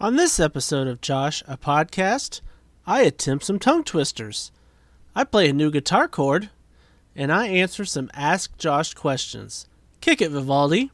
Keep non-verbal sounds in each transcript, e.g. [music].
On this episode of Josh, a podcast, I attempt some tongue twisters. I play a new guitar chord, and I answer some Ask Josh questions. Kick it, Vivaldi.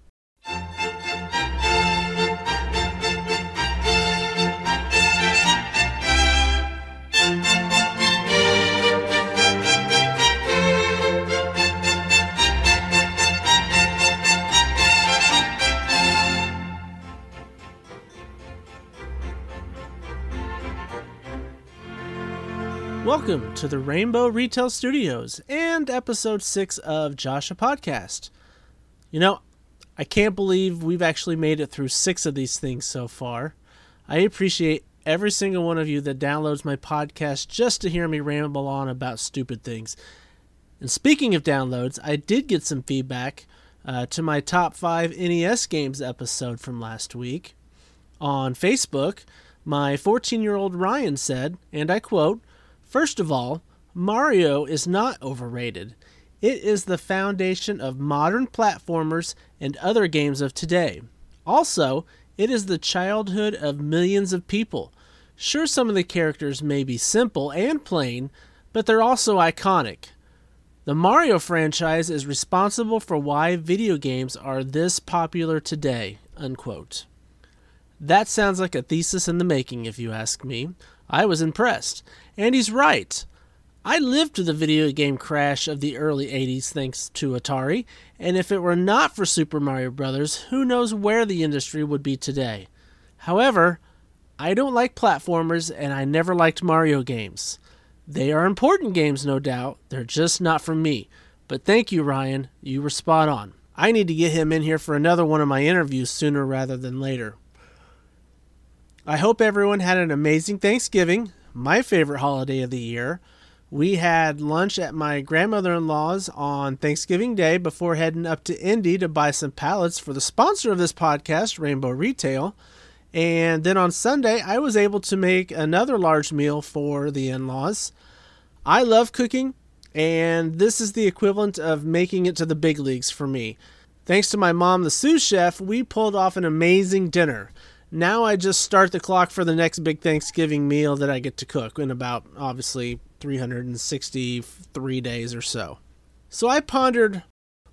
Welcome to the Rainbow Retail Studios and episode 6 of Josh a Podcast. You know, I can't believe we've actually made it through six of these things so far. I appreciate every single one of you that downloads my podcast just to hear me ramble on about stupid things. And speaking of downloads, I did get some feedback uh, to my top five NES games episode from last week. On Facebook, my 14 year old Ryan said, and I quote, First of all, Mario is not overrated. It is the foundation of modern platformers and other games of today. Also, it is the childhood of millions of people. Sure, some of the characters may be simple and plain, but they're also iconic. The Mario franchise is responsible for why video games are this popular today. Unquote. That sounds like a thesis in the making, if you ask me. I was impressed. And he's right. I lived through the video game crash of the early 80s thanks to Atari, and if it were not for Super Mario Bros., who knows where the industry would be today. However, I don't like platformers and I never liked Mario games. They are important games, no doubt. They're just not for me. But thank you, Ryan. You were spot on. I need to get him in here for another one of my interviews sooner rather than later. I hope everyone had an amazing Thanksgiving, my favorite holiday of the year. We had lunch at my grandmother in law's on Thanksgiving Day before heading up to Indy to buy some pallets for the sponsor of this podcast, Rainbow Retail. And then on Sunday, I was able to make another large meal for the in laws. I love cooking, and this is the equivalent of making it to the big leagues for me. Thanks to my mom, the sous chef, we pulled off an amazing dinner. Now I just start the clock for the next big Thanksgiving meal that I get to cook in about, obviously, 363 days or so. So I pondered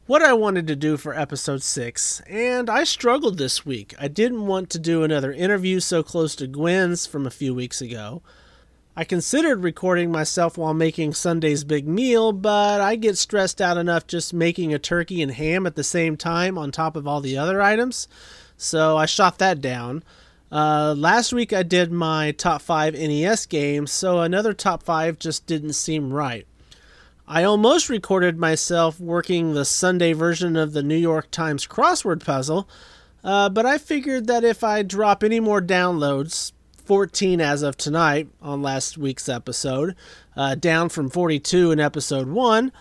what I wanted to do for episode 6, and I struggled this week. I didn't want to do another interview so close to Gwen's from a few weeks ago. I considered recording myself while making Sunday's big meal, but I get stressed out enough just making a turkey and ham at the same time on top of all the other items so I shot that down. Uh, last week I did my top five NES games, so another top five just didn't seem right. I almost recorded myself working the Sunday version of the New York Times crossword puzzle, uh, but I figured that if I drop any more downloads, 14 as of tonight on last week's episode, uh, down from 42 in episode 1,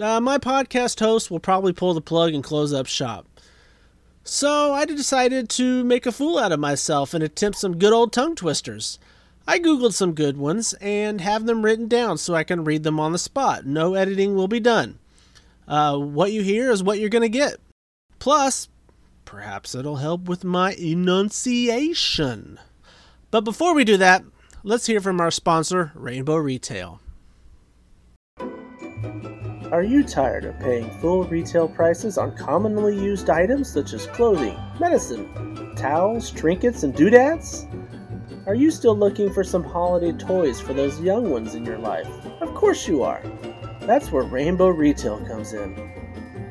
uh, my podcast host will probably pull the plug and close up shop. So I decided to make a fool out of myself and attempt some good old tongue twisters. I googled some good ones and have them written down so I can read them on the spot. No editing will be done. Uh, what you hear is what you're going to get. Plus, perhaps it'll help with my enunciation. But before we do that, let's hear from our sponsor, Rainbow Retail. Are you tired of paying full retail prices on commonly used items such as clothing, medicine, towels, trinkets, and doodads? Are you still looking for some holiday toys for those young ones in your life? Of course you are. That's where Rainbow Retail comes in.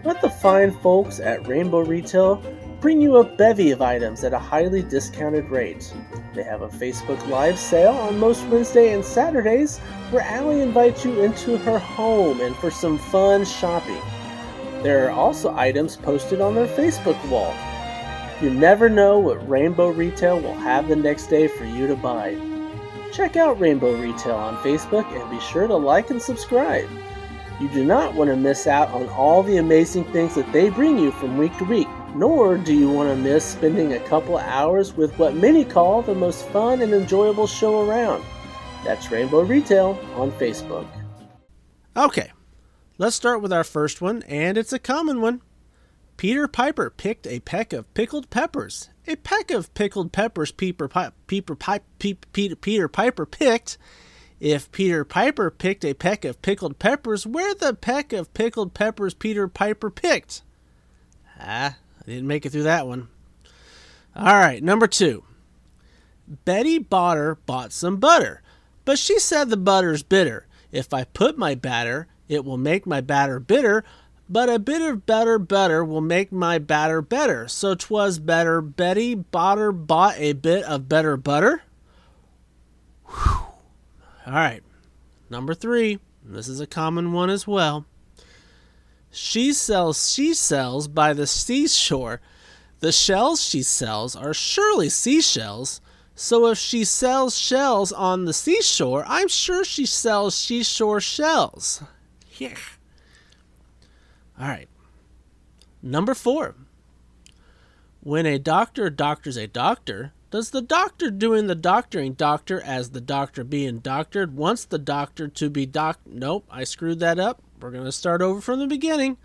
Let the fine folks at Rainbow Retail bring you a bevy of items at a highly discounted rate. They have a Facebook Live sale on most Wednesday and Saturdays where Allie invites you into her home and for some fun shopping. There are also items posted on their Facebook wall. You never know what Rainbow Retail will have the next day for you to buy. Check out Rainbow Retail on Facebook and be sure to like and subscribe. You do not want to miss out on all the amazing things that they bring you from week to week nor do you want to miss spending a couple hours with what many call the most fun and enjoyable show around. That's Rainbow Retail on Facebook. Okay, let's start with our first one, and it's a common one. Peter Piper picked a peck of pickled peppers. A peck of pickled peppers Peter, Pi- Peter, Pi- Peter, Peter Piper picked. If Peter Piper picked a peck of pickled peppers, where the peck of pickled peppers Peter Piper picked? Ah, I didn't make it through that one. All right, number two. Betty Botter bought some butter, but she said the butter's bitter. If I put my batter, it will make my batter bitter, but a bit of better butter will make my batter better. So 'twas better Betty Botter bought a bit of better butter. Whew. All right, number three. This is a common one as well. She sells she sells by the seashore. The shells she sells are surely seashells. So if she sells shells on the seashore, I'm sure she sells seashore shells. Yeah. All right. Number four. When a doctor doctors a doctor, does the doctor doing the doctoring doctor as the doctor being doctored wants the doctor to be doc? Nope, I screwed that up. We're going to start over from the beginning.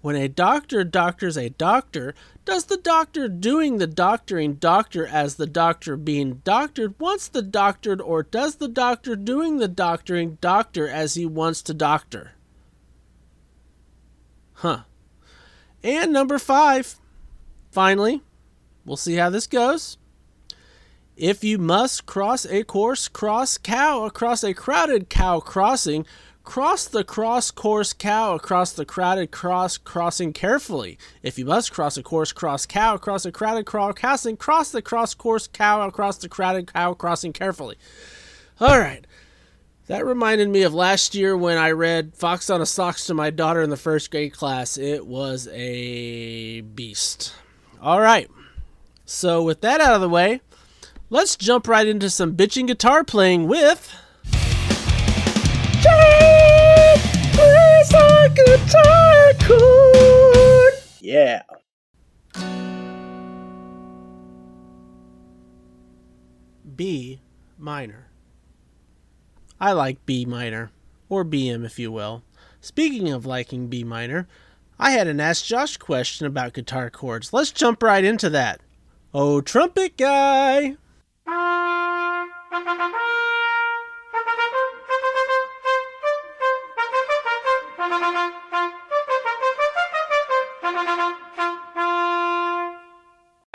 When a doctor doctors a doctor, does the doctor doing the doctoring doctor as the doctor being doctored wants the doctored, or does the doctor doing the doctoring doctor as he wants to doctor? Huh. And number five, finally, we'll see how this goes. If you must cross a course cross cow across a crowded cow crossing, cross the cross course cow across the crowded cross crossing carefully. If you must cross a course cross cow across a crowded cross crossing, cross the cross course cow across the crowded cow crossing carefully. All right. That reminded me of last year when I read Fox on a Socks to my daughter in the first grade class. It was a beast. All right. So, with that out of the way, let's jump right into some bitching guitar playing with. Guitar chord. Yeah. B minor. I like B minor, or BM if you will. Speaking of liking B minor, I had an Ask Josh question about guitar chords. Let's jump right into that. Oh, trumpet guy!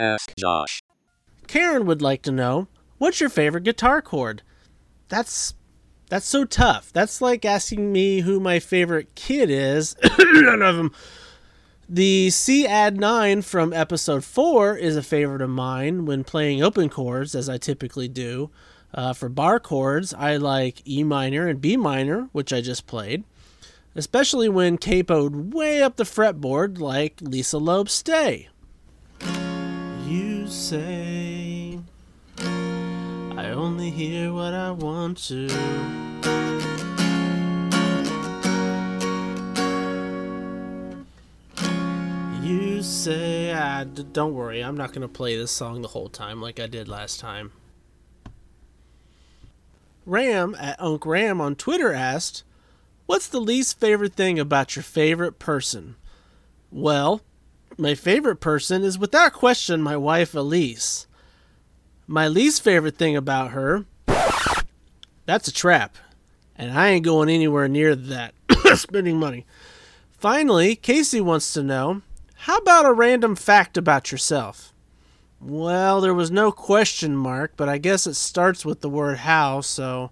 Ask Josh. Karen would like to know, what's your favorite guitar chord? That's that's so tough. That's like asking me who my favorite kid is. None of them. The C add 9 from episode 4 is a favorite of mine when playing open chords, as I typically do. Uh, for bar chords, I like E minor and B minor, which I just played, especially when capoed way up the fretboard, like Lisa Loeb's Stay. You say I only hear what I want to. You say, ah, d- don't worry, I'm not going to play this song the whole time like I did last time. Ram at Unc Ram on Twitter asked, What's the least favorite thing about your favorite person? Well, my favorite person is without question my wife Elise. My least favorite thing about her, that's a trap. And I ain't going anywhere near that. [coughs] Spending money. Finally, Casey wants to know how about a random fact about yourself? Well, there was no question mark, but I guess it starts with the word how, so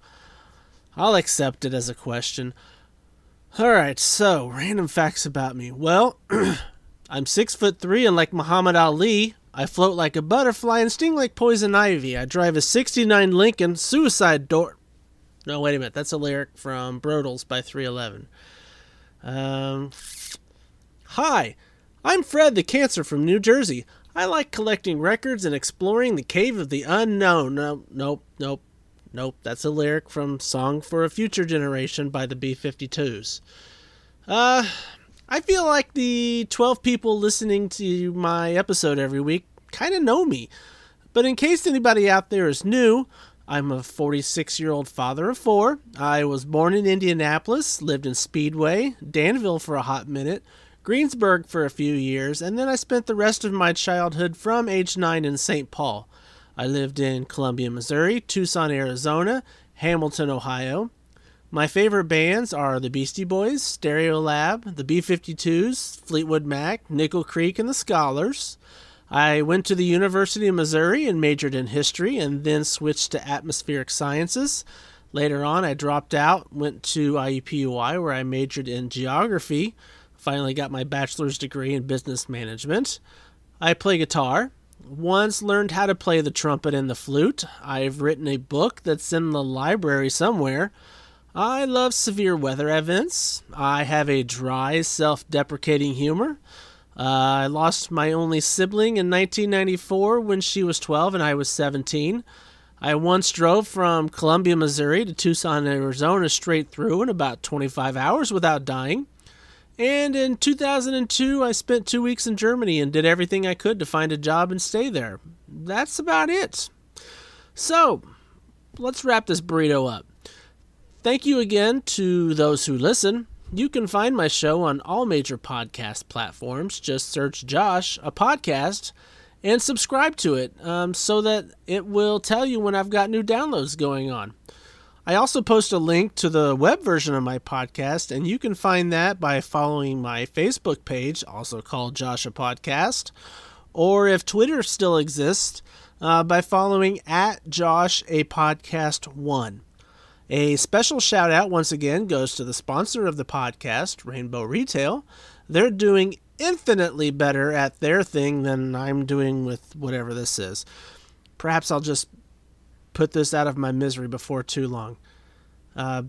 I'll accept it as a question. Alright, so random facts about me. Well, [clears throat] I'm six foot three, and like Muhammad Ali, I float like a butterfly and sting like poison ivy. I drive a 69 Lincoln suicide door. No, wait a minute. That's a lyric from Brodels by 311. Um, hi, I'm Fred the Cancer from New Jersey. I like collecting records and exploring the cave of the unknown. No, nope, nope, nope. That's a lyric from Song for a Future Generation by the B 52s. Uh, I feel like the 12 people listening to my episode every week kind of know me. But in case anybody out there is new, I'm a 46 year old father of four. I was born in Indianapolis, lived in Speedway, Danville for a hot minute, Greensburg for a few years, and then I spent the rest of my childhood from age 9 in St. Paul. I lived in Columbia, Missouri, Tucson, Arizona, Hamilton, Ohio. My favorite bands are the Beastie Boys, Stereolab, the B 52s, Fleetwood Mac, Nickel Creek, and the Scholars. I went to the University of Missouri and majored in history and then switched to atmospheric sciences. Later on, I dropped out, went to IUPUI where I majored in geography. Finally, got my bachelor's degree in business management. I play guitar. Once learned how to play the trumpet and the flute. I've written a book that's in the library somewhere. I love severe weather events. I have a dry, self deprecating humor. Uh, I lost my only sibling in 1994 when she was 12 and I was 17. I once drove from Columbia, Missouri to Tucson, Arizona straight through in about 25 hours without dying. And in 2002, I spent two weeks in Germany and did everything I could to find a job and stay there. That's about it. So, let's wrap this burrito up. Thank you again to those who listen. You can find my show on all major podcast platforms. Just search Josh, a podcast, and subscribe to it um, so that it will tell you when I've got new downloads going on. I also post a link to the web version of my podcast, and you can find that by following my Facebook page, also called Josh a Podcast, or if Twitter still exists, uh, by following at Josh a Podcast One. A special shout out once again goes to the sponsor of the podcast, Rainbow Retail. They're doing infinitely better at their thing than I'm doing with whatever this is. Perhaps I'll just put this out of my misery before too long. Uh,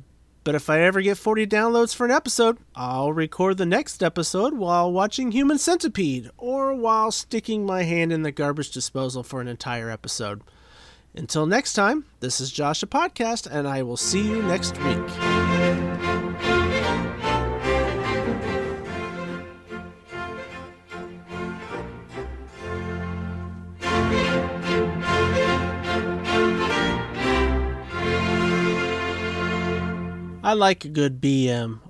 but if I ever get 40 downloads for an episode, I'll record the next episode while watching Human Centipede or while sticking my hand in the garbage disposal for an entire episode. Until next time, this is Josh a Podcast, and I will see you next week. I like a good BM